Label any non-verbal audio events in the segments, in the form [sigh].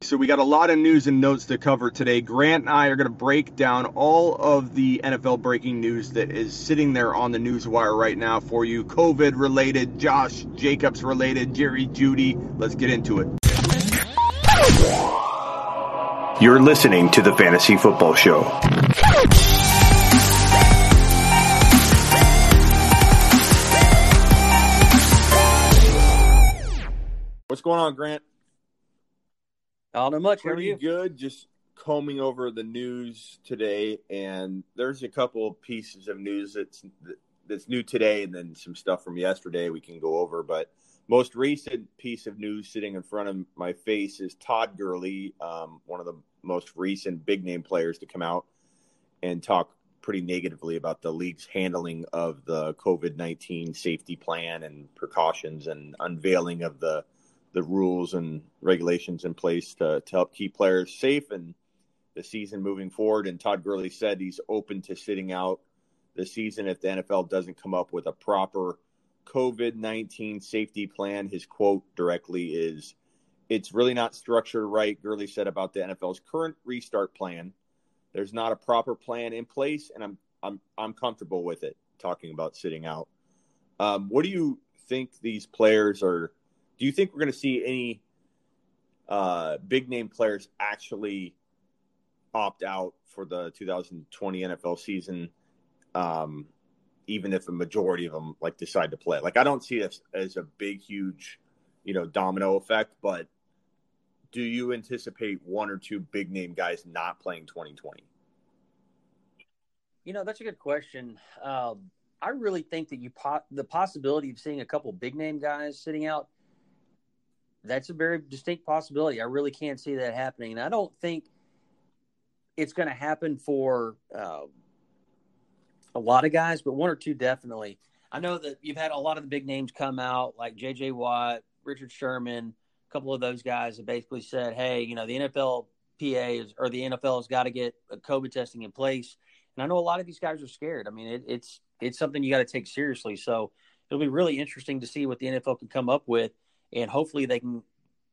So we got a lot of news and notes to cover today. Grant and I are going to break down all of the NFL breaking news that is sitting there on the news wire right now for you. COVID related, Josh Jacobs related, Jerry Jeudy. Let's get into it. You're listening to the Fantasy Football Show. What's going on, Grant? Not much. How are Pretty you? good. Just combing over the news today, and there's a couple of pieces of news that's that's new today, and then some stuff from yesterday we can go over. But most recent piece of news sitting in front of my face is Todd Gurley, um, one of the most recent big name players to come out and talk pretty negatively about the league's handling of the COVID nineteen safety plan and precautions and unveiling of the the rules and regulations in place to, to help keep players safe and the season moving forward. And Todd Gurley said he's open to sitting out the season if the NFL doesn't come up with a proper COVID 19 safety plan. His quote directly is It's really not structured right, Gurley said about the NFL's current restart plan. There's not a proper plan in place, and I'm I'm I'm comfortable with it. Talking about sitting out, um, what do you think these players are? Do you think we're going to see any uh, big name players actually opt out for the 2020 NFL season, um, even if a majority of them like decide to play? Like, I don't see this as a big, huge, you know, domino effect, but do you anticipate one or two big name guys not playing 2020? You know, that's a good question. Um, I really think that you po- the possibility of seeing a couple big name guys sitting out. That's a very distinct possibility. I really can't see that happening, and I don't think it's going to happen for uh, a lot of guys, but one or two definitely. I know that you've had a lot of the big names come out, like J.J. Watt, Richard Sherman. A couple of those guys have basically said, "Hey, you know, the NFL PA is, or the NFL has got to get COVID testing in place." And I know a lot of these guys are scared. I mean, it, it's it's something you got to take seriously. So it'll be really interesting to see what the NFL can come up with, and hopefully they can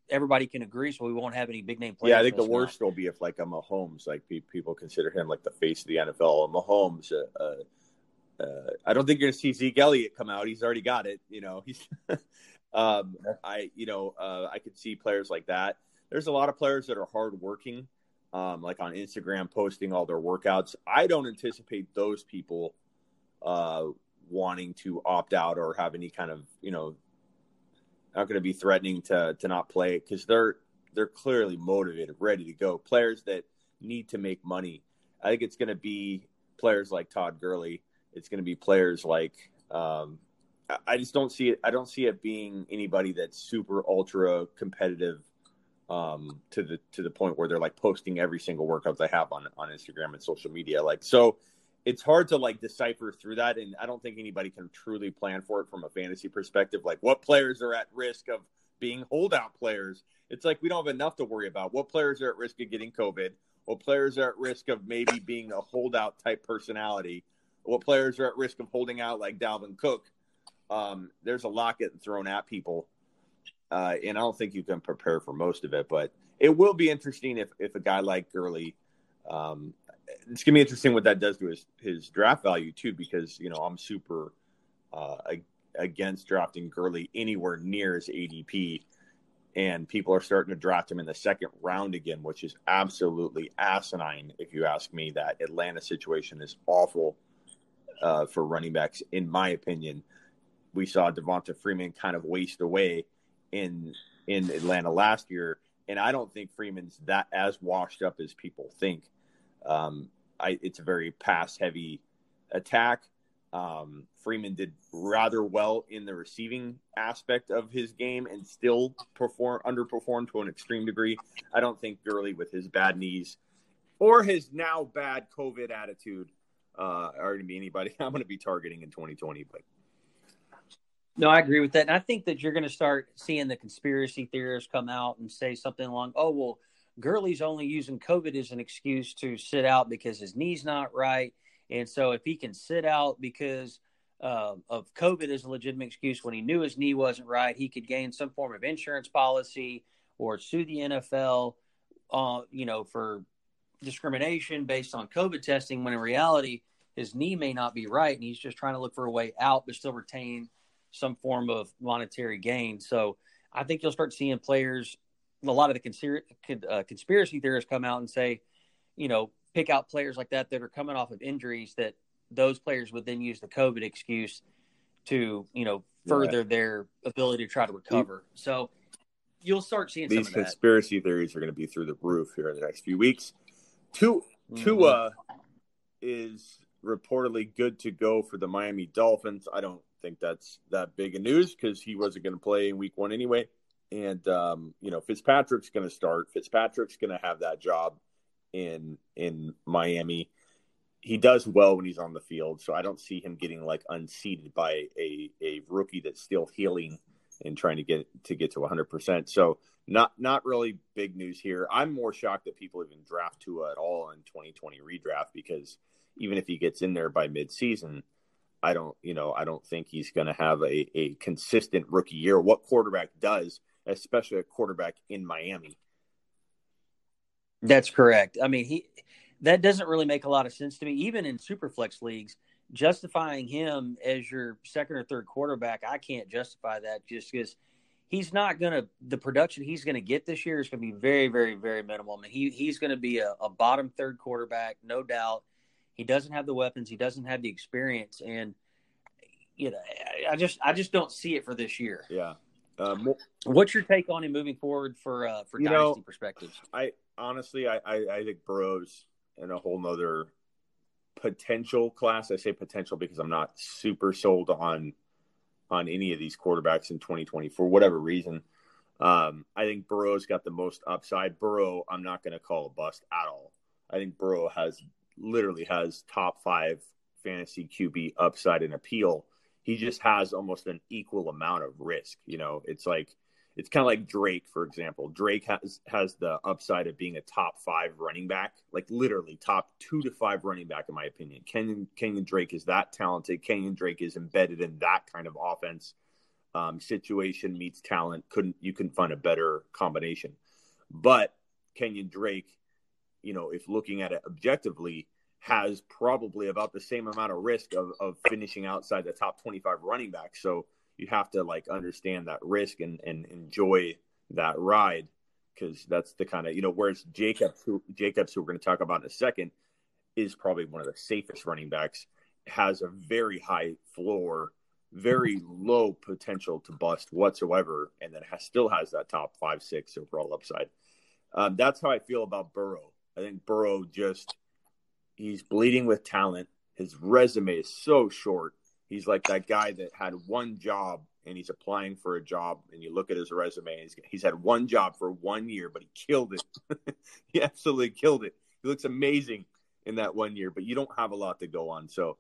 everybody can agree, so we won't have any big name players. Yeah, I think the missing out. worst will be if like a Mahomes, like pe- people consider him like the face of the NFL. Mahomes, uh, uh, uh, I don't think you're going to see Zeke Elliott come out. He's already got it. You know, [laughs] he's. um, I you know uh, I could see players like that. There's a lot of players that are hardworking, um, like on Instagram posting all their workouts. I don't anticipate those people uh, wanting to opt out or have any kind of you know not going to be threatening to to not play because they're they're clearly motivated, ready to go. Players that need to make money. I think it's going to be players like Todd Gurley. It's going to be players like um, I- just don't see it. I don't see it being anybody that's super ultra competitive um, to the to the point where they're like posting every single workout they have on on Instagram and social media. Like so, it's hard to like decipher through that, and I don't think anybody can truly plan for it from a fantasy perspective. Like what players are at risk of being holdout players? It's like we don't have enough to worry about. What players are at risk of getting COVID? What players are at risk of maybe being a holdout type personality? What players are at risk of holding out like Dalvin Cook? Um, there's a lot getting thrown at people, uh, and I don't think you can prepare for most of it. But it will be interesting if if a guy like Gurley um, it's gonna be interesting what that does to his his draft value too, because you know I'm super uh, against drafting Gurley anywhere near his ADP, and people are starting to draft him in the second round again, which is absolutely asinine. If you ask me, that Atlanta situation is awful uh, for running backs, in my opinion. We saw Devonta Freeman kind of waste away in in Atlanta last year, and I don't think Freeman's that as washed up as people think. Um, I, it's a very pass heavy attack. Um, Freeman did rather well in the receiving aspect of his game and still perform underperformed to an extreme degree. I don't think Gurley, with his bad knees or his now bad COVID attitude, uh, are going to be anybody [laughs] I'm going to be targeting in 2020. But No, I agree with that. And I think that you're going to start seeing the conspiracy theorists come out and say something along, oh, well, Gurley's only using COVID as an excuse to sit out because his knee's not right. And so if he can sit out because uh, of COVID as a legitimate excuse when he knew his knee wasn't right, he could gain some form of insurance policy or sue the NFL uh, you know, for discrimination based on COVID testing, when in reality, his knee may not be right and he's just trying to look for a way out, but still retain some form of monetary gain. So I think you'll start seeing players, a lot of the conspiracy, uh, conspiracy theorists come out and say, you know, pick out players like that that are coming off of injuries that those players would then use the COVID excuse to, you know, further yeah. their ability to try to recover. So you'll start seeing these conspiracy theories are going to be through the roof here in the next few weeks. Tua, mm-hmm. Tua is reportedly good to go for the Miami Dolphins. I don't think that's that big a news because he wasn't going to play in Week One anyway. And um, you know, Fitzpatrick's going to start. Fitzpatrick's going to have that job in in Miami. He does well when he's on the field, so I don't see him getting like unseated by a a rookie that's still healing and trying to get to get to 100%. So not not really big news here. I'm more shocked that people even draft Tua at all in 2020 redraft because even if he gets in there by midseason, I don't you know I don't think he's going to have a, a consistent rookie year. What quarterback does, especially a quarterback in Miami? That's correct. I mean he that doesn't really make a lot of sense to me. Even in superflex leagues, justifying him as your second or third quarterback, I can't justify that just because he's not going to the production he's going to get this year is going to be very, very, very minimal. I mean, he he's going to be a, a, bottom third quarterback, no doubt. He doesn't have the weapons, he doesn't have the experience, and you know, I just I just don't see it for this year. Yeah. Um, What's your take on him moving forward for uh, for dynasty know, perspectives? I honestly, I, I, I think Burrow's in a whole nother potential class. I say potential because I'm not super sold on on any of these quarterbacks in 2020 for whatever reason. Um, I think Burrow's got the most upside. Burrow, I'm not going to call a bust at all. I think Burrow has literally has top five fantasy QB upside and appeal. He just has almost an equal amount of risk. You know, it's like it's kind of like Drake, for example. Drake has has the upside of being a top five running back, like literally top two to five running back, in my opinion. Kenyon Kenyon Drake is that talented. Kenyon Drake is embedded in that kind of offense. Um, situation meets talent. Couldn't you couldn't find a better combination? But Kenyon Drake, you know, if looking at it objectively, has probably about the same amount of risk of, of finishing outside the top 25 running back. So you have to like understand that risk and, and enjoy that ride because that's the kind of you know whereas Jacobs who Jacobs who we're going to talk about in a second is probably one of the safest running backs has a very high floor very low potential to bust whatsoever and then has, still has that top five six overall upside um, that's how I feel about Burrow I think Burrow just he's bleeding with talent. His resume is so short. He's like that guy that had one job and he's applying for a job. And you look at his resume and he's, he's had one job for one year but he killed it. [laughs] He absolutely killed it. He looks amazing in that one year but you don't have a lot to go on. So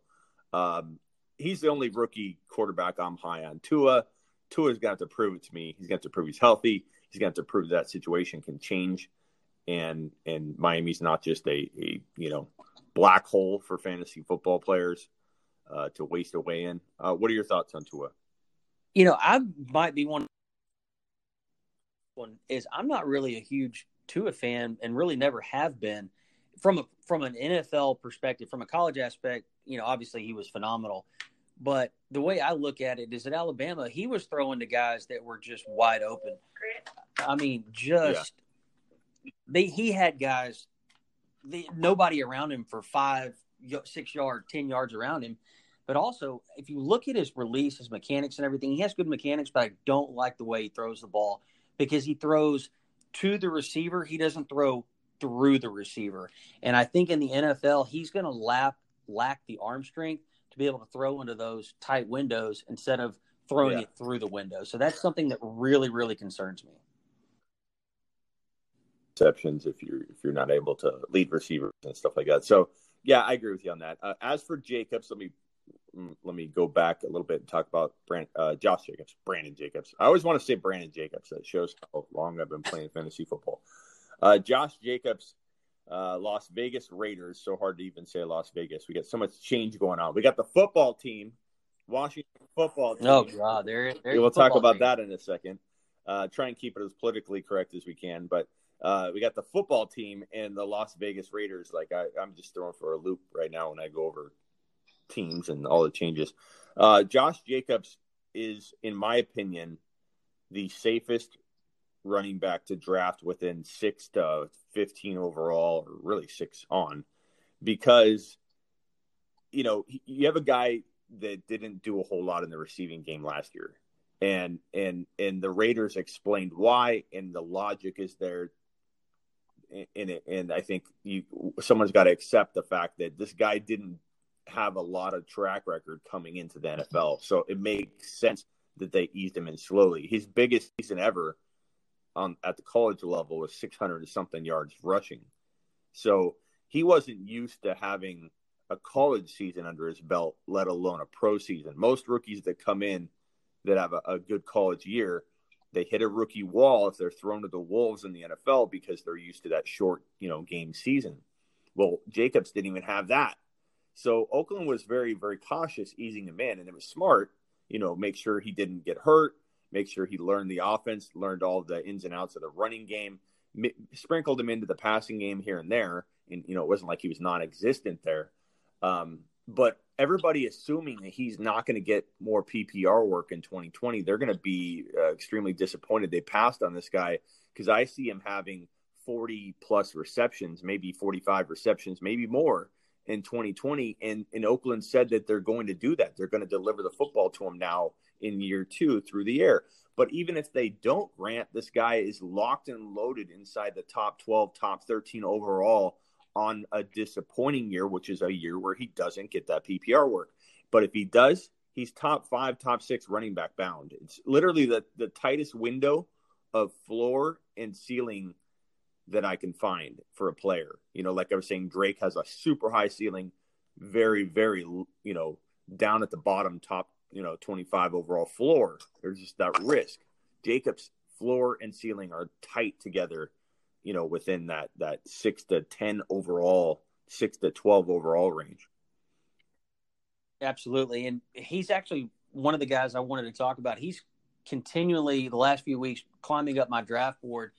um, he's the only rookie quarterback i'm high on. Tua tua's got to prove it to me. He's got to prove he's healthy. He's got to prove that situation can change. And and miami's not just a, a you know black hole for fantasy football players uh, to waste away in. Uh, what are your thoughts on Tua? You know, I might be one. One is I'm not really a huge Tua fan, and really never have been. From a from an NFL perspective, from a college aspect, you know, obviously he was phenomenal. But the way I look at it is at Alabama, he was throwing to guys that were just wide open. I mean, just yeah. they he had guys, the, nobody around him for five, six yards, ten yards around him, but also, if you look at his release, his mechanics, and everything, he has good mechanics, but I don't like the way he throws the ball because he throws to the receiver. He doesn't throw through the receiver. And I think in the NFL, he's going to lack, lack the arm strength to be able to throw into those tight windows instead of throwing yeah. it through the window. So that's something that really, really concerns me. Exceptions if you're if you're not able to lead receivers and stuff like that. So yeah, I agree with you on that. Uh, as for Jacobs, let me Mm, let me go back a little bit and talk about Brand, uh, Josh Jacobs, Brandon Jacobs. I always want to say Brandon Jacobs. That shows how long I've been playing fantasy football. Uh, Josh Jacobs, uh, Las Vegas Raiders. So hard to even say Las Vegas. We got so much change going on. We got the football team, Washington football team. Oh God, there. We'll talk about team. that in a second. Uh, try and keep it as politically correct as we can, but uh, we got the football team and the Las Vegas Raiders. Like I, I'm just throwing for a loop right now when I go over teams and all the changes. Uh, Josh Jacobs is, in my opinion, the safest running back to draft within six to 15 overall, or really six on, because, you know, you have a guy that didn't do a whole lot in the receiving game last year. And and and the Raiders explained why, and the logic is there in it. And I think you someone's got to accept the fact that this guy didn't have a lot of track record coming into the NFL. So it makes sense that they eased him in slowly. His biggest season ever on at the college level was 600 something yards rushing. So he wasn't used to having a college season under his belt, let alone a pro season. Most rookies that come in that have a, a good college year, they hit a rookie wall if they're thrown to the wolves in the NFL because they're used to that short, you know, game season. Well, Jacobs didn't even have that. So Oakland was very, very cautious easing him in, and it was smart. You know, make sure he didn't get hurt, make sure he learned the offense, learned all the ins and outs of the running game, sprinkled him into the passing game here and there. And you know, it wasn't like he was non-existent there. Um, but everybody assuming that he's not going to get more PPR work in 2020, they're going to be uh, extremely disappointed. They passed on this guy because I see him having 40 plus receptions, maybe 45 receptions, maybe more in 2020. And, and Oakland said that they're going to do that. They're going to deliver the football to him now in year two through the air. But even if they don't grant, this guy is locked and loaded inside the top 12, top 13 overall on a disappointing year, which is a year where he doesn't get that PPR work. But if he does, he's top five, top six running back bound. It's literally the, the tightest window of floor and ceiling that I can find for a player. You know, like I was saying, Drake has a super high ceiling, very, very, you know, down at the bottom, top, you know, 25 overall floor. There's just that risk. Jacobs' floor and ceiling are tight together, you know, within that that six to 10 overall, six to 12 overall range. Absolutely. And he's actually one of the guys I wanted to talk about. He's continually, the last few weeks, climbing up my draft board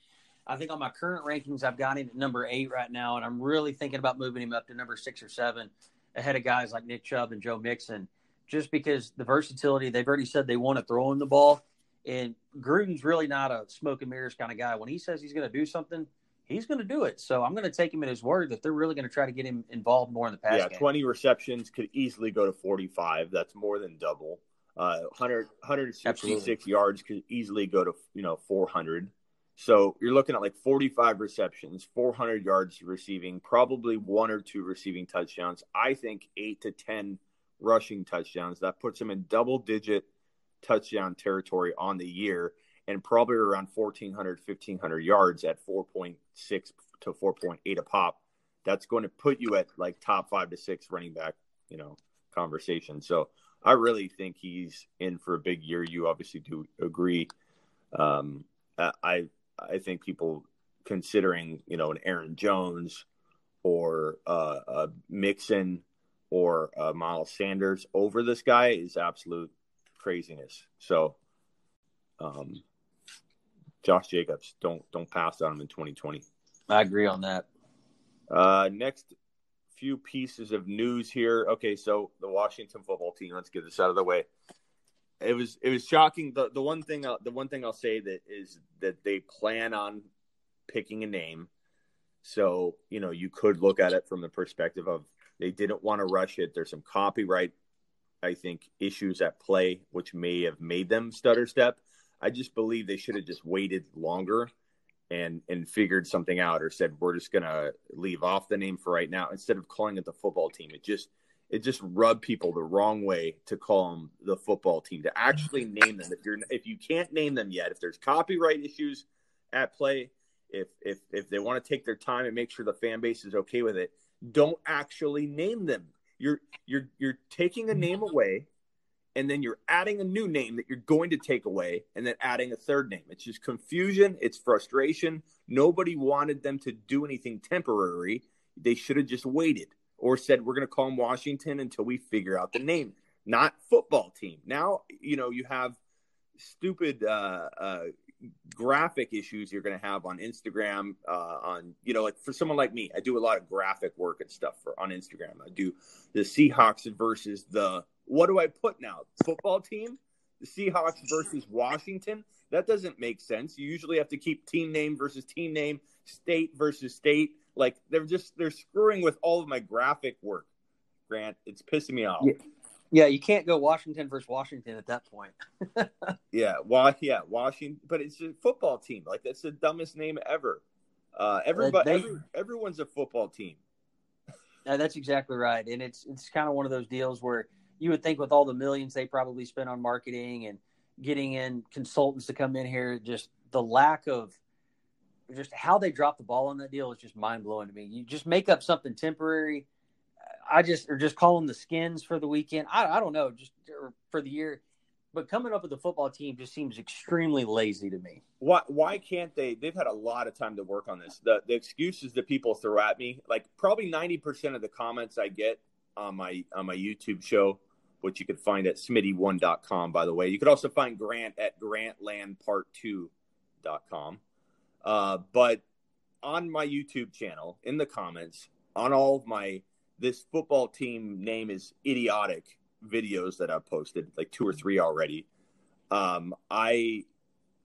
I think on my current rankings, I've got him at number eight right now, and I'm really thinking about moving him up to number six or seven ahead of guys like Nick Chubb and Joe Mixon, just because the versatility. They've already said they want to throw him the ball, and Gruden's really not a smoke and mirrors kind of guy. When he says he's going to do something, he's going to do it. So I'm going to take him at his word that they're really going to try to get him involved more in the pass. Yeah, game. 20 receptions could easily go to 45. That's more than double. Uh, 100, 166 Absolutely. yards could easily go to you know 400. So you're looking at like 45 receptions, 400 yards receiving, probably one or two receiving touchdowns. I think eight to 10 rushing touchdowns. That puts him in double digit touchdown territory on the year and probably around 1,400, 1,500 yards at 4.6 to 4.8 a pop. That's going to put you at like top five to six running back, you know, conversation. So I really think he's in for a big year. You obviously do agree. Um, I I think people considering you know an Aaron Jones or uh, a Mixon or uh, Miles Sanders over this guy is absolute craziness. So, um, Josh Jacobs, don't don't pass on him in 2020. I agree on that. Uh, next few pieces of news here. Okay, so the Washington football team. Let's get this out of the way it was it was shocking. The the one thing the one thing I'll say that is that they plan on picking a name. So you know you could look at it from the perspective of they didn't want to rush it. There's some copyright, I think, issues at play which may have made them stutter step. I just believe they should have just waited longer and and figured something out or said we're just gonna leave off the name for right now instead of calling it the football team. It just it just rubbed people the wrong way to call them the football team to actually name them if you're if you can't name them yet if there's copyright issues at play if if if they want to take their time and make sure the fan base is okay with it don't actually name them you're you're you're taking a name away and then you're adding a new name that you're going to take away and then adding a third name it's just confusion it's frustration nobody wanted them to do anything temporary they should have just waited or said we're going to call them Washington until we figure out the name, not football team. Now, you know, you have stupid uh, uh, graphic issues you're going to have on Instagram. Uh, on you know, like for someone like me, I do a lot of graphic work and stuff for on Instagram. I do the Seahawks versus the what do I put now? Football team, the Seahawks versus Washington. That doesn't make sense. You usually have to keep team name versus team name, state versus state. Like they're just they're screwing with all of my graphic work. Grant, it's pissing me off. Yeah. Yeah, you can't go Washington versus Washington at that point. [laughs] yeah, well, yeah, Washington, but it's a football team. Like that's the dumbest name ever. Uh, everybody, they, every, everyone's a football team. That's exactly right, and it's it's kind of one of those deals where you would think with all the millions they probably spent on marketing and getting in consultants to come in here, just the lack of just how they drop the ball on that deal is just mind blowing to me. You just make up something temporary I just or just call them the skins for the weekend. I, I don't know, just for the year. But coming up with the football team just seems extremely lazy to me. Why why can't they? They've had a lot of time to work on this. The the excuses that people throw at me, like probably ninety percent of the comments I get on my on my YouTube show, which you could find at smitty1.com, by the way. You could also find Grant at grantlandpart2.com. Uh, but on my YouTube channel, in the comments, on all of my this football team name is idiotic videos that I've posted, like two or three already. Um, I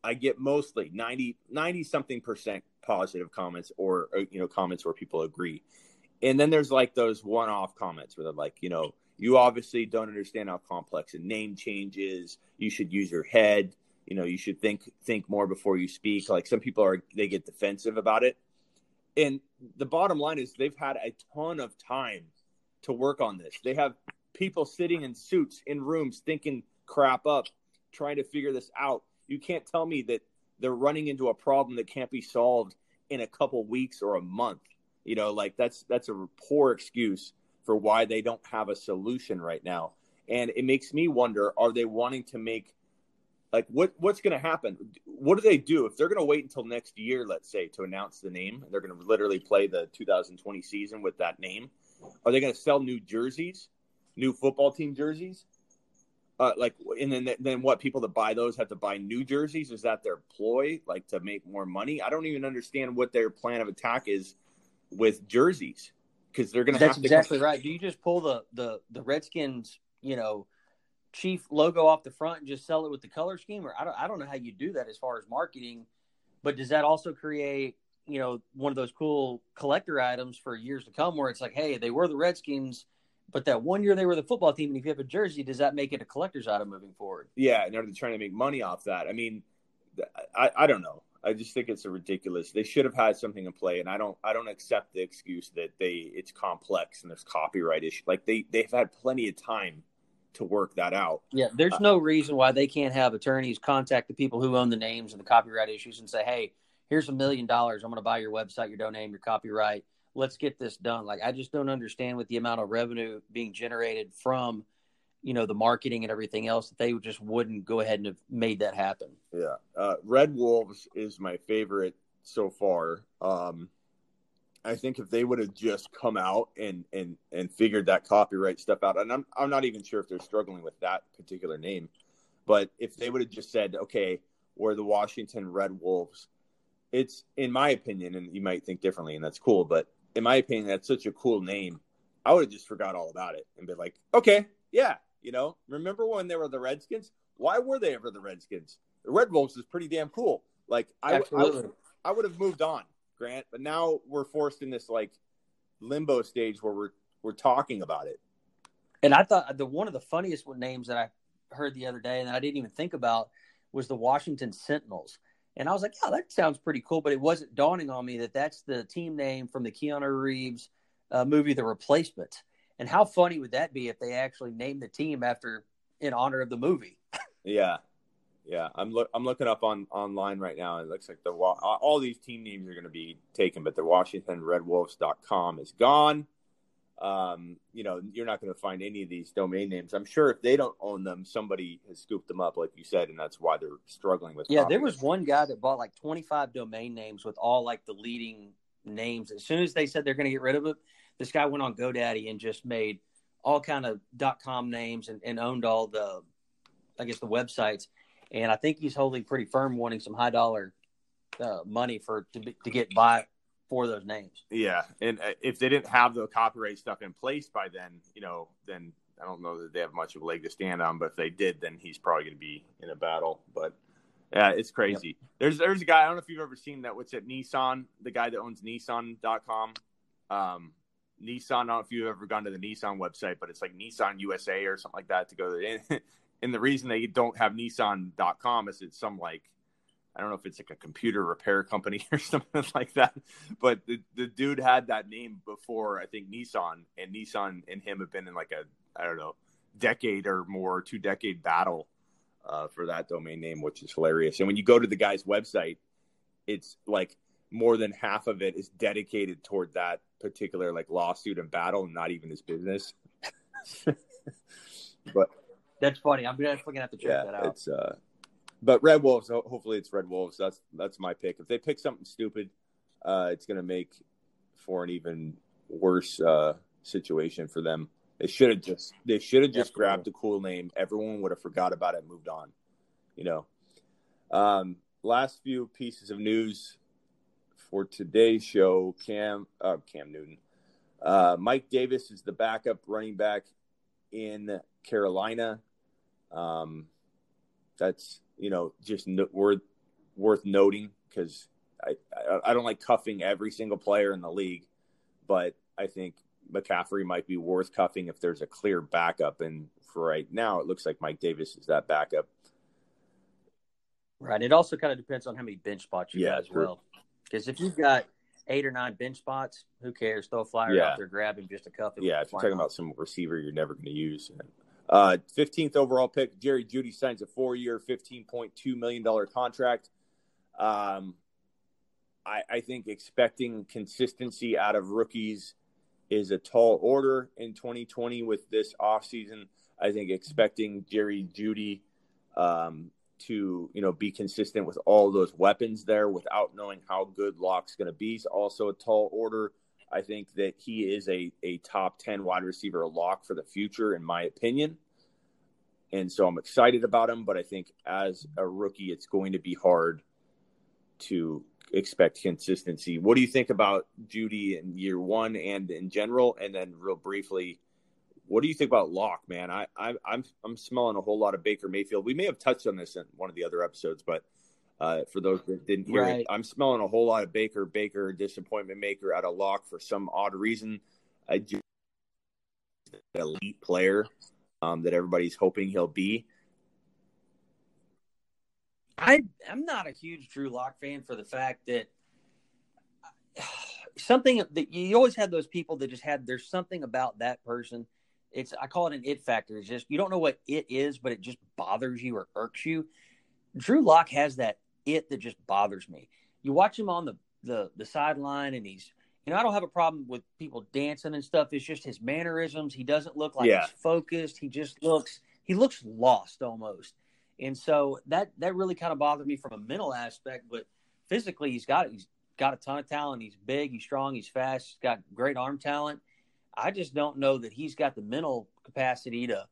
I get mostly 90 90 something percent positive comments or, or you know comments where people agree. And then there's like those one-off comments where they're like, you know, you obviously don't understand how complex a name change is. You should use your head. You know, you should think think more before you speak. Like some people are they get defensive about it. And the bottom line is they've had a ton of time to work on this. They have people sitting in suits in rooms thinking crap up, trying to figure this out. You can't tell me that they're running into a problem that can't be solved in a couple weeks or a month. You know, like that's that's a poor excuse for why they don't have a solution right now. And it makes me wonder: Are they wanting to make like what what's going to happen? What do they do? If they're going to wait until next year let's say to announce the name they're going to literally play the 2020 season with that name are they going to sell new jerseys new football team jerseys? Uh, like and then then what people that buy those have to buy new jerseys? Is that their ploy like to make more money? I don't even understand what their plan of attack is with jerseys because they're going to that's exactly right. Do you just pull the the the redskins you know chief logo off the front and just sell it with the color scheme? Or I don't I don't know how you do that as far as marketing but does that also create you know one of those cool collector items for years to come where it's like hey they were the Redskins but that one year they were the football team and if you have a jersey does that make it a collector's item moving forward? Yeah and are they trying to make money off that. I mean I, I don't know I just think it's a ridiculous. They should have had something in play, and I don't. I don't accept the excuse that they it's complex and there's copyright issue. Like they they've had plenty of time to work that out. Yeah, there's uh, no reason why they can't have attorneys contact the people who own the names and the copyright issues and say, "Hey, here's a million dollars. I'm going to buy your website, your domain, your copyright. Let's get this done." Like I just don't understand with the amount of revenue being generated from, you know, the marketing and everything else that they just wouldn't go ahead and have made that happen. Yeah, uh, Red Wolves is my favorite so far. Um, I think if they would have just come out and and and figured that copyright stuff out, and I'm I'm not even sure if they're struggling with that particular name, but if they would have just said, okay, we're the Washington Red Wolves, it's in my opinion, and you might think differently, and that's cool, but in my opinion, that's such a cool name. I would have just forgot all about it and been like, okay, yeah, you know, remember when they were the Redskins? Why were they ever the Redskins? The Red Wolves is pretty damn cool. Like I, I, I would have moved on. Grant, but now we're forced in this like limbo stage where we're we're talking about it. And I thought the one of the funniest names that I heard the other day and I didn't even think about was the Washington Sentinels. And I was like, yeah, that sounds pretty cool. But it wasn't dawning on me that that's the team name from the Keanu Reeves uh, movie, The Replacement. And how funny would that be if they actually named the team after in honor of the movie? yeah, yeah, I'm look I'm looking up on online right now. It looks like the all these team names are going to be taken, but the WashingtonRedWolves.com is gone. Um, you know, you're not going to find any of these domain names. I'm sure if they don't own them, somebody has scooped them up, like you said, and that's why they're struggling with. Yeah, there was one guy that bought like 25 domain names with all like the leading names. As soon as they said they're going to get rid of it, this guy went on GoDaddy and just made all kind of dot .com names and, and owned all the, I guess, the websites and I think he's holding pretty firm, wanting some high dollar uh, money for to, be, to get by for those names. Yeah, and uh, if they didn't have the copyright stuff in place by then, you know, then I don't know that they have much of a leg to stand on. But if they did, then he's probably going to be in a battle. But yeah, it's crazy. Yep. There's there's a guy I don't know if you've ever seen that. What's at Nissan? The guy that owns Nissan.com. Um, Nissan. I don't know if you've ever gone to the Nissan website, but it's like Nissan USA or something like that to go there. [laughs] And the reason they don't have Nissan.com is it's some like I don't know if it's like a computer repair company [laughs] or something like that. But the, the dude had that name before I think Nissan, and Nissan and him have been in like a I don't know decade or more, two decade battle uh, for that domain name, which is hilarious. And when you go to the guy's website, it's like more than half of it is dedicated toward that particular like lawsuit and battle, not even his business. [laughs] but that's funny. I'm gonna fucking have to check yeah, that out. It's uh, but Red Wolves. Hopefully, it's Red Wolves. That's that's my pick. If they pick something stupid, uh, it's gonna make for an even worse uh, situation for them. They should have just they should have just grabbed a cool name. Everyone would have forgot about it, moved on. You know. Um, last few pieces of news for today's show: Cam uh, Cam Newton, uh, Mike Davis is the backup running back in Carolina. Um, that's you know just no, worth worth noting because I, I, I don't like cuffing every single player in the league, but I think McCaffrey might be worth cuffing if there's a clear backup. And for right now, it looks like Mike Davis is that backup. Right. It also kind of depends on how many bench spots you yeah, got as well. Because if you've got eight or nine bench spots, who cares? Throw a flyer yeah. out there, grab him just a cuff. Yeah, if you're talking about some receiver you're never going to use. Uh, 15th overall pick, Jerry Jeudy signs a four-year, $15.2 million contract. Um, I, I think expecting consistency out of rookies is a tall order in 2020 with this offseason. I think expecting Jerry Jeudy um, to you know be consistent with all those weapons there without knowing how good Lock's going to be is also a tall order. I think that he is a, a top 10 wide receiver lock for the future, in my opinion. And so I'm excited about him, but I think as a rookie, it's going to be hard to expect consistency. What do you think about Jeudy in year one and in general? And then, real briefly, what do you think about Lock, man? I, I I'm I'm smelling a whole lot of Baker Mayfield. We may have touched on this in one of the other episodes, but uh, for those that didn't hear right. it, I'm smelling a whole lot of Baker, Baker, disappointment maker out of Lock for some odd reason. I do elite player um, that everybody's hoping he'll be. I I'm not a huge Drew Lock fan for the fact that [sighs] something that you always have those people that just had there's something about that person. It's I call it an it factor. It's just you don't know what it is, but it just bothers you or irks you. Drew Lock has that it that just bothers me. You watch him on the the the sideline, and he's you know I don't have a problem with people dancing and stuff. It's just his mannerisms. He doesn't look like yeah. he's focused. He just looks he looks lost almost. And so that that really kind of bothered me from a mental aspect, but physically he's got he's got a ton of talent. He's big, he's strong, he's fast, he's got great arm talent. I just don't know that he's got the mental capacity to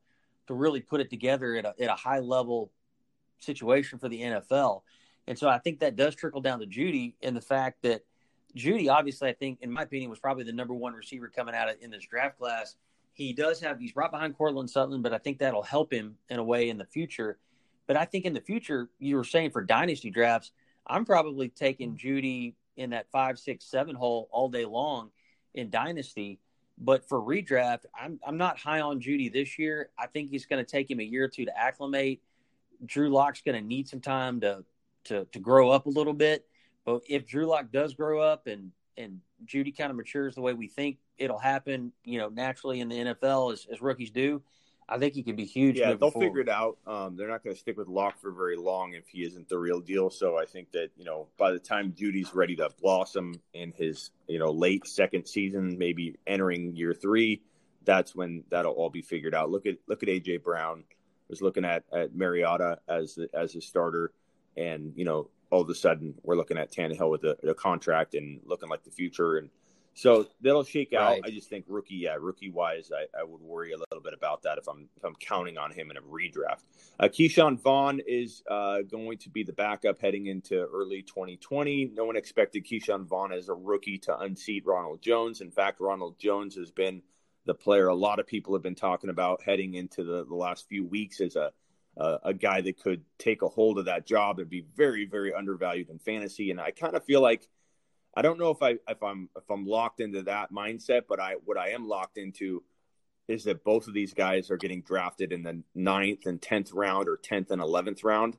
to really put it together at a, at a high level situation for the NFL. And so I think that does trickle down to Jeudy and the fact that Jeudy, obviously, I think, in my opinion, was probably the number one receiver coming out of, in this draft class. He does have, he's right behind Courtland Sutton, but I think that'll help him in a way in the future. But I think in the future, you were saying for dynasty drafts, I'm probably taking Jeudy in that five, six, seven hole all day long in dynasty. But for redraft, I'm I'm not high on Jeudy this year. I think he's going to take him a year or two to acclimate. Drew Lock's going to need some time to to to grow up a little bit. But if Drew Lock does grow up and and Jeudy kind of matures the way we think it'll happen, you know, naturally in the NFL as, as rookies do, I think he could be huge. Yeah, they'll forward. figure it out. Um, they're not going to stick with Lock for very long if he isn't the real deal. So I think that you know by the time Jeudy's ready to blossom in his you know late second season, maybe entering year three, that's when that'll all be figured out. Look at look at AJ Brown. Was looking at at Mariota as as a starter, and you know all of a sudden we're looking at Tannehill with a, a contract and looking like the future and So that'll shake out. Right. I just think rookie, yeah, rookie wise, I, I would worry a little bit about that if I'm if I'm counting on him in a redraft. Uh, Ke'Shawn Vaughn is uh, going to be the backup heading into early 2020. No one expected Ke'Shawn Vaughn as a rookie to unseat Ronald Jones. In fact, Ronald Jones has been the player a lot of people have been talking about heading into the, the last few weeks as a uh, a guy that could take a hold of that job and be very very undervalued in fantasy. And I kind of feel like I don't know if I if I'm if I'm locked into that mindset, but I what I am locked into is that both of these guys are getting drafted in the ninth and tenth round or tenth and eleventh round.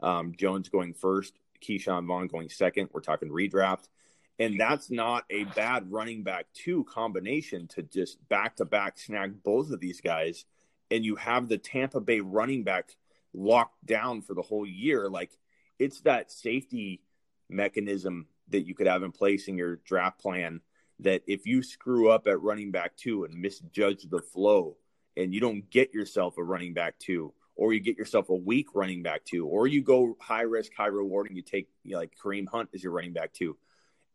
Um, Jones going first, Ke'Shawn Vaughn going second. We're talking redraft, and that's not a bad running back two combination to just back to back snag both of these guys, and you have the Tampa Bay running back locked down for the whole year. Like it's that safety mechanism that you could have in place in your draft plan that if you screw up at running back two and misjudge the flow and you don't get yourself a running back two or you get yourself a weak running back two or you go high risk high reward and you take you know, like Kareem Hunt as your running back two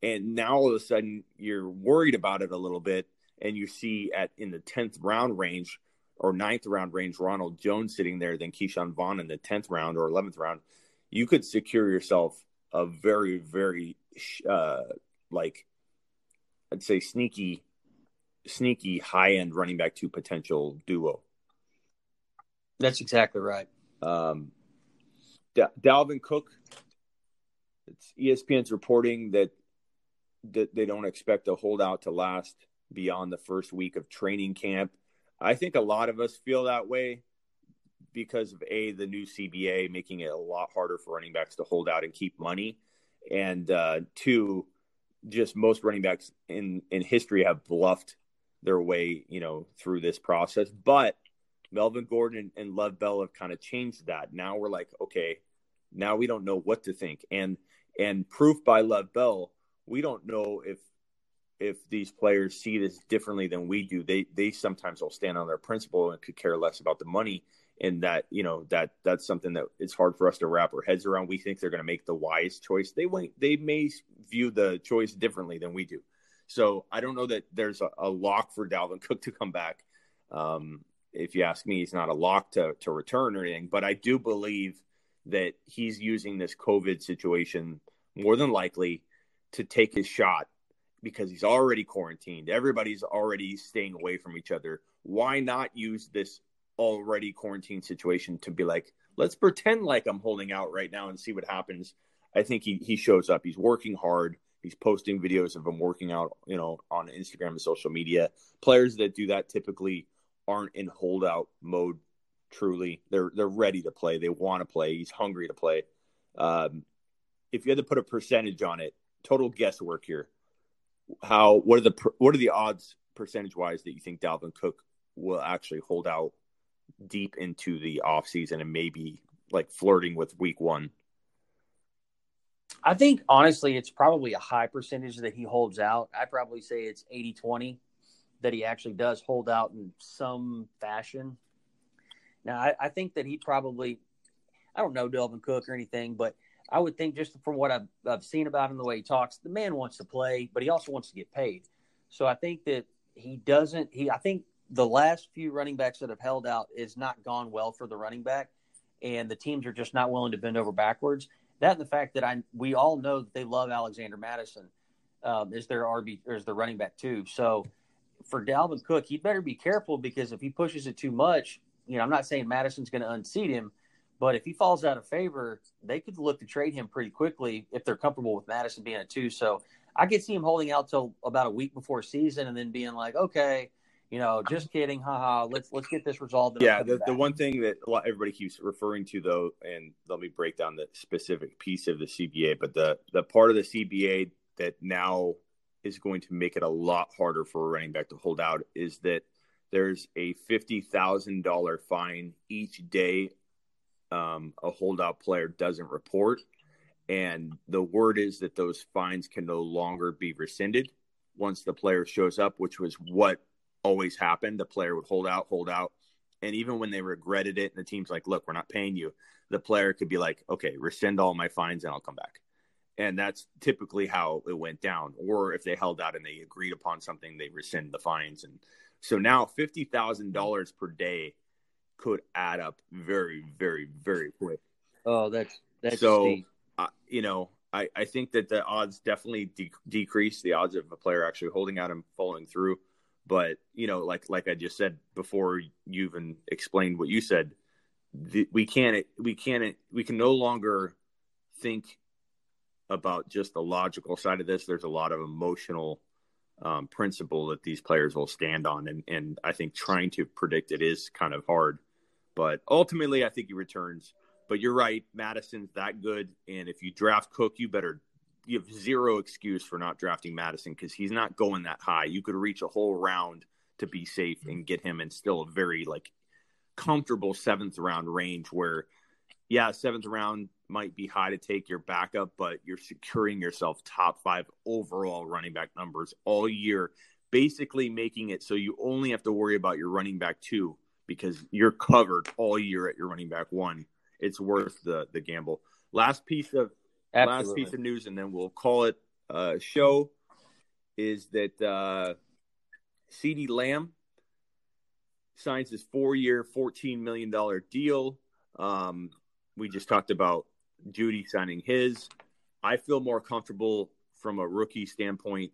and now all of a sudden you're worried about it a little bit and you see at in the 10th round range or ninth round range Ronald Jones sitting there than Ke'Shawn Vaughn in the 10th round or 11th round you could secure yourself a very very uh, like I'd say sneaky, sneaky high end running back two potential duo. That's exactly right. Um, D- Dalvin Cook. It's ESPN's reporting that that they don't expect a holdout to last beyond the first week of training camp. I think a lot of us feel that way because of a the new CBA making it a lot harder for running backs to hold out and keep money, and uh, two, just most running backs in in history have bluffed their way, you know, through this process. But Melvin Gordon and Le'Veon Bell have kind of changed that. Now we're like, okay, now we don't know what to think, and and proof by Le'Veon Bell, we don't know if if these players see this differently than we do. They they sometimes will stand on their principle and could care less about the money and that you know that that's something that it's hard for us to wrap our heads around. We think they're going to make the wise choice. They wait, they may view the choice differently than we do. So I don't know that there's a, a lock for Dalvin Cook to come back. Um, if you ask me, he's not a lock to to return or anything, but I do believe that he's using this COVID situation more than likely to take his shot because he's already quarantined. Everybody's already staying away from each other. Why not use this already quarantine situation to be like, let's pretend like I'm holding out right now and see what happens. I think he he shows up. He's working hard. He's posting videos of him working out, you know, on Instagram and social media. Players that do that typically aren't in holdout mode. Truly, they're they're ready to play. They want to play. He's hungry to play. Um, if you had to put a percentage on it, total guesswork here. How what are the what are the odds percentage wise that you think Dalvin Cook will actually hold out deep into the off season and maybe like flirting with week one? I think honestly, it's probably a high percentage that he holds out. I probably say it's 80 20 that he actually does hold out in some fashion. Now, I, I think that he probably, I don't know Dalvin Cook or anything, but I would think just from what I've, I've seen about him, the way he talks, the man wants to play, but he also wants to get paid. So I think that he doesn't, he, I think the last few running backs that have held out is not gone well for the running back, and the teams are just not willing to bend over backwards. That and the fact that I we all know that they love Alexander Mattison um, is their RB is the running back too. So for Dalvin Cook, he better be careful because if he pushes it too much, you know, I'm not saying Mattison's going to unseat him, but if he falls out of favor, they could look to trade him pretty quickly if they're comfortable with Mattison being a two. So I could see him holding out till about a week before season and then being like, okay, you know, just kidding, haha. Let's let's get this resolved. Yeah, the, the one thing that everybody keeps referring to though, and let me break down the specific piece of the CBA, but the the part of the CBA that now is going to make it a lot harder for a running back to hold out is that there's a fifty thousand dollar fine each day um, a holdout player doesn't report, and the word is that those fines can no longer be rescinded once the player shows up, which was what always happened. The player would hold out, hold out. And even when they regretted it, and the team's like, look, we're not paying you, the player could be like, okay, rescind all my fines and I'll come back. and that's typically how it went down. Or if they held out and they agreed upon something, they rescind the fines. And so now fifty thousand dollars per day could add up very, very, very quick. Oh, that's that's so. Uh, you know, I, I think that the odds definitely de- decrease the odds of a player actually holding out and following through. But you know, like like I just said before, you even explained what you said. The, we can't we can't we can no longer think about just the logical side of this. There's a lot of emotional um, principle that these players will stand on, and and I think trying to predict it is kind of hard. But ultimately, I think he returns. But you're right, Mattison's that good, and if you draft Cook, you better you have zero excuse for not drafting Mattison because he's not going that high. You could reach a whole round to be safe and get him in still a very like comfortable seventh round range where yeah, seventh round might be high to take your backup, but you're securing yourself top five overall running back numbers all year, basically making it so you only have to worry about your running back two because you're covered all year at your running back one. It's worth the the gamble. Last piece of Absolutely. last piece of news, and then we'll call it a show, is that uh, CeeDee Lamb signs his four year, $14 million deal. Um, we just talked about Jeudy signing his. I feel more comfortable from a rookie standpoint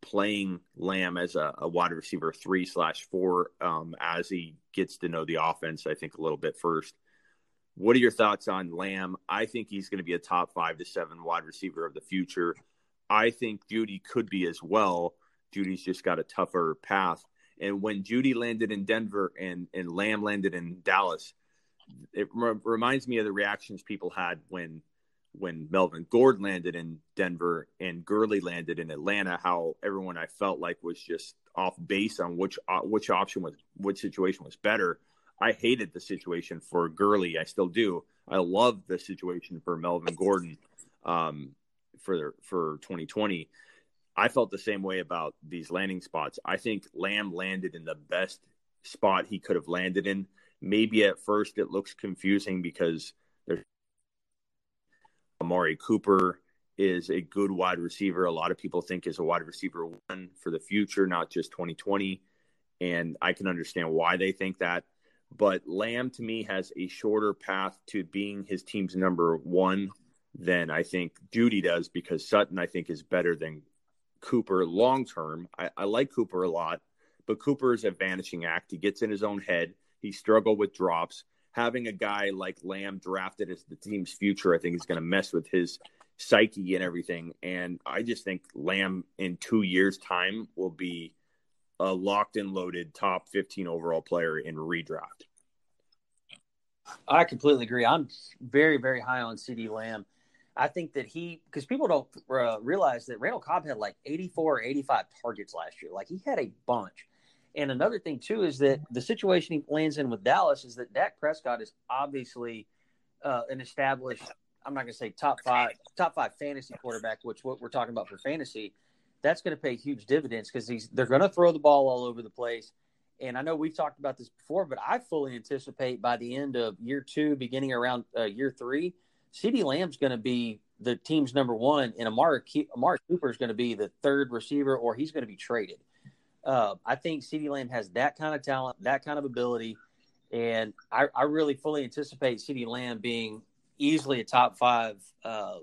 playing Lamb as a, a wide receiver three slash four um, as he gets to know the offense, I think, a little bit first. What are your thoughts on Lamb? I think he's going to be a top five to seven wide receiver of the future. I think Jeudy could be as well. Jeudy's just got a tougher path. And when Judy landed in Denver and, and Lamb landed in Dallas, it re- reminds me of the reactions people had when when Melvin Gordon landed in Denver and Gurley landed in Atlanta. How everyone I felt like was just off base on which uh, which option was which situation was better. I hated the situation for Gurley. I still do. I love the situation for Melvin Gordon um, for for 2020. I felt the same way about these landing spots. I think Lamb landed in the best spot he could have landed in. Maybe at first it looks confusing because there's Amari Cooper is a good wide receiver. A lot of people think is a wide receiver one for the future, not just 2020. And I can understand why they think that. But Lamb to me has a shorter path to being his team's number one than I think Jeudy does because Sutton I think is better than Cooper long term. I, I like Cooper a lot, but Cooper is a vanishing act. He gets in his own head. He struggled with drops. Having a guy like Lamb drafted as the team's future, I think is going to mess with his psyche and everything. And I just think Lamb in two years' time will be a locked and loaded top 15 overall player in redraft. I completely agree. I'm very, very high on CeeDee Lamb. I think that he, because people don't uh, realize that Randall Cobb had like 84 or 85 targets last year. Like he had a bunch. And another thing, too, is that the situation he lands in with Dallas is that Dak Prescott is obviously uh, an established, I'm not going to say top five, top five fantasy quarterback, which what we're talking about for fantasy that's going to pay huge dividends because they're going to throw the ball all over the place. And I know we've talked about this before, but I fully anticipate by the end of year two, beginning around uh, year three, CeeDee Lamb's going to be the team's number one, and Amari, Amari Cooper is going to be the third receiver, or he's going to be traded. Uh, I think CeeDee Lamb has that kind of talent, that kind of ability, and I, I really fully anticipate CeeDee Lamb being easily a top five uh,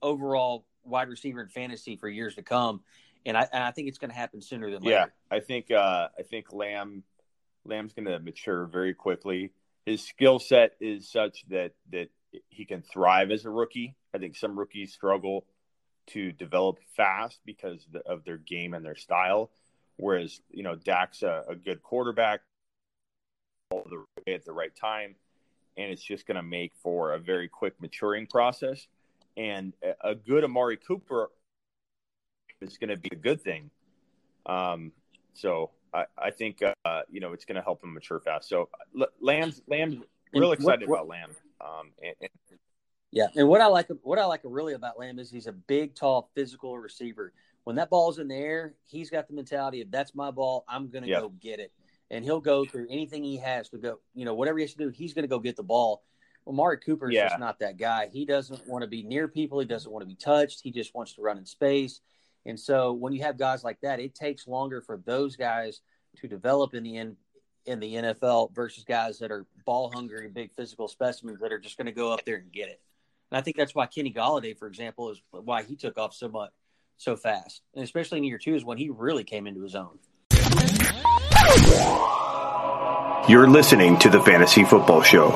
overall wide receiver in fantasy for years to come, and I, and I think it's going to happen sooner than later. Yeah, I think uh, I think Lamb Lamb's going to mature very quickly. His skill set is such that that he can thrive as a rookie. I think some rookies struggle to develop fast because of their game and their style. Whereas you know Dak's a, a good quarterback, all the at the right time, and it's just going to make for a very quick maturing process and a good Amari Cooper is going to be a good thing. Um, so I, I think uh, you know it's going to help him mature fast. So Lamb's Lamb's real excited what, what, about Lamb. Um, and, and, yeah, and what I like what I like really about Lamb is he's a big, tall, physical receiver. When that ball's in the air, he's got the mentality of that's my ball. I'm going to go get it, and he'll go through anything he has to go. You know, whatever he has to do, he's going to go get the ball Well, Mark Cooper is Yeah. just not that guy. He doesn't want to be near people. He doesn't want to be touched. He just wants to run in space. And so when you have guys like that, it takes longer for those guys to develop in the in, in the NFL versus guys that are ball hungry, big physical specimens that are just going to go up there and get it. And I think that's why Kenny Golladay, for example, is why he took off so much so fast, and especially in year two is when he really came into his own. You're listening to the Fantasy Football Show.